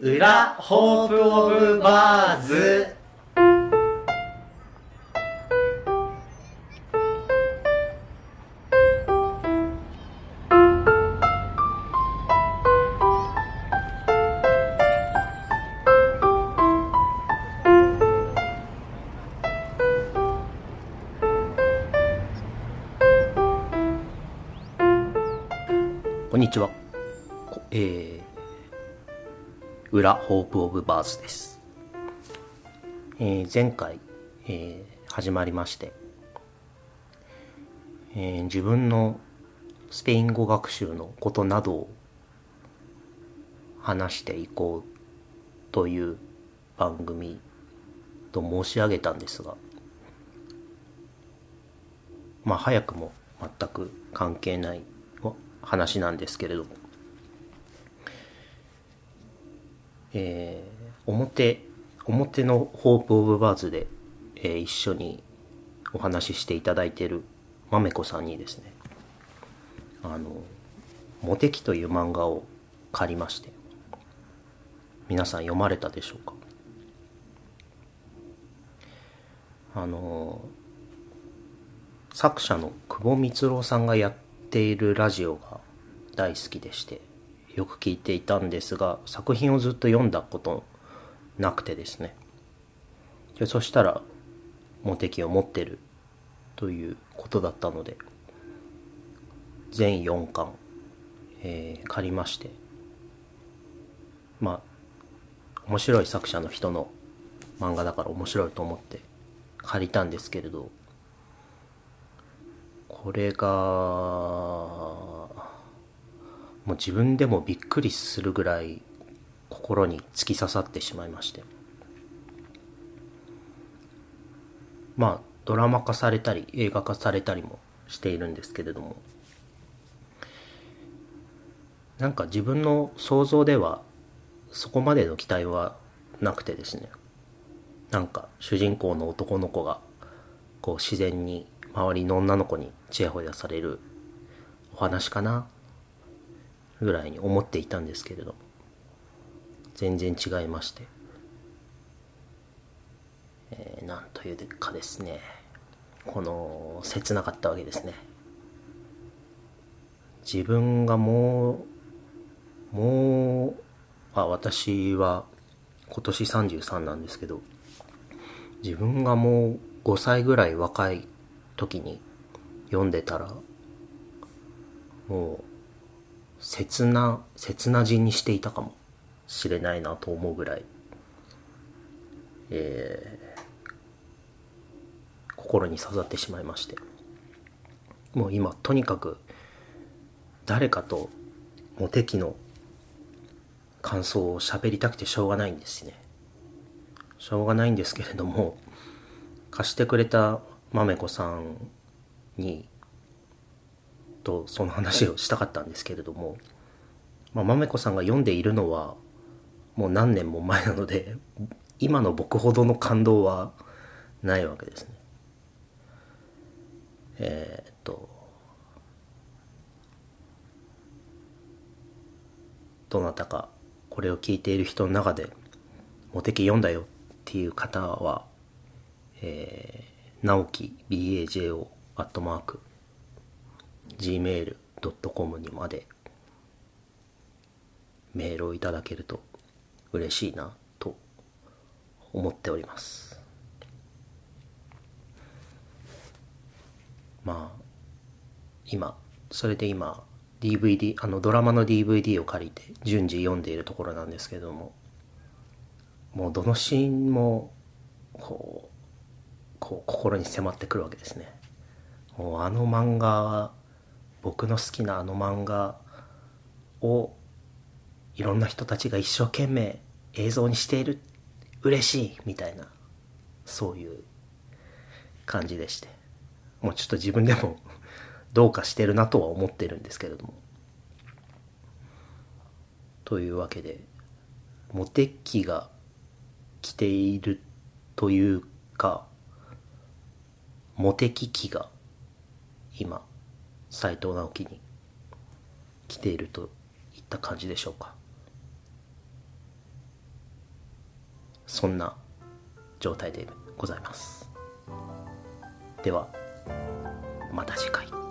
裏ホープオブバーズこんにちは。えー、裏ホープオブバーズです。えー前回、えー始まりまして、えー自分のスペイン語学習のことなどを話していこうという番組と申し上げたんですが、まあ早くも全く関係ない話なんですけれども、えー表、表のホープオブバーズで、えー一緒にお話ししていただいているまめこさんにですね、あの、モテキという漫画を借りまして、皆さん読まれたでしょうか？あの、作者の久保光郎さんがやっているラジオが大好きでしてよく聞いていたんですが作品をずっと読んだことなくてですね。でそしたらモテキを持ってるということだったので全4巻、えー借りましてまあ面白い作者の人の漫画だから面白いと思って借りたんですけれどこれがもう自分でもびっくりするぐらい心に突き刺さってしまいまして。まあドラマ化されたり映画化されたりもしているんですけれども。なんか自分の想像ではそこまでの期待はなくてですね。なんか主人公の男の子がこう自然に周りの女の子にちやほやされるお話かな。ぐらいに思っていたんですけれど全然違いまして、えーなんというかですねこの切なかったわけですね。自分がもうもうあ私は今年33なんですけど自分がもう5歳ぐらい若い時に読んでたらもう切な切な字にしていたかもしれないなと思うぐらい、えー心に刺さってしまいまして。もう今とにかく誰かとモテ期の感想を喋りたくてしょうがないんですね。しょうがないんですけれども貸してくれたまめこさんにとその話をしたかったんですけれども、まあ、まめこさんが読んでいるのはもう何年も前なので今の僕ほどの感動はないわけですね。えーっとどなたかこれを聞いている人の中でモテキ読んだよっていう方はえー、直樹 BAJO アットマーク gmail.com にまでメールをいただけると嬉しいなと思っております。まあ今それで今 DVD あのドラマの DVD を借りて順次読んでいるところなんですけどももうどのシーンもこうこう心に迫ってくるわけですね。もうあの漫画僕の好きなあの漫画をいろんな人たちが一生懸命映像にしている嬉しいみたいなそういう感じでして。もうちょっと自分でも どうかしてるなとは思ってるんですけれども。というわけでモテ期が来ているというかモテ期期が今斎藤直樹に来ているといった感じでしょうか。そんな状態でございます。ではまた次回。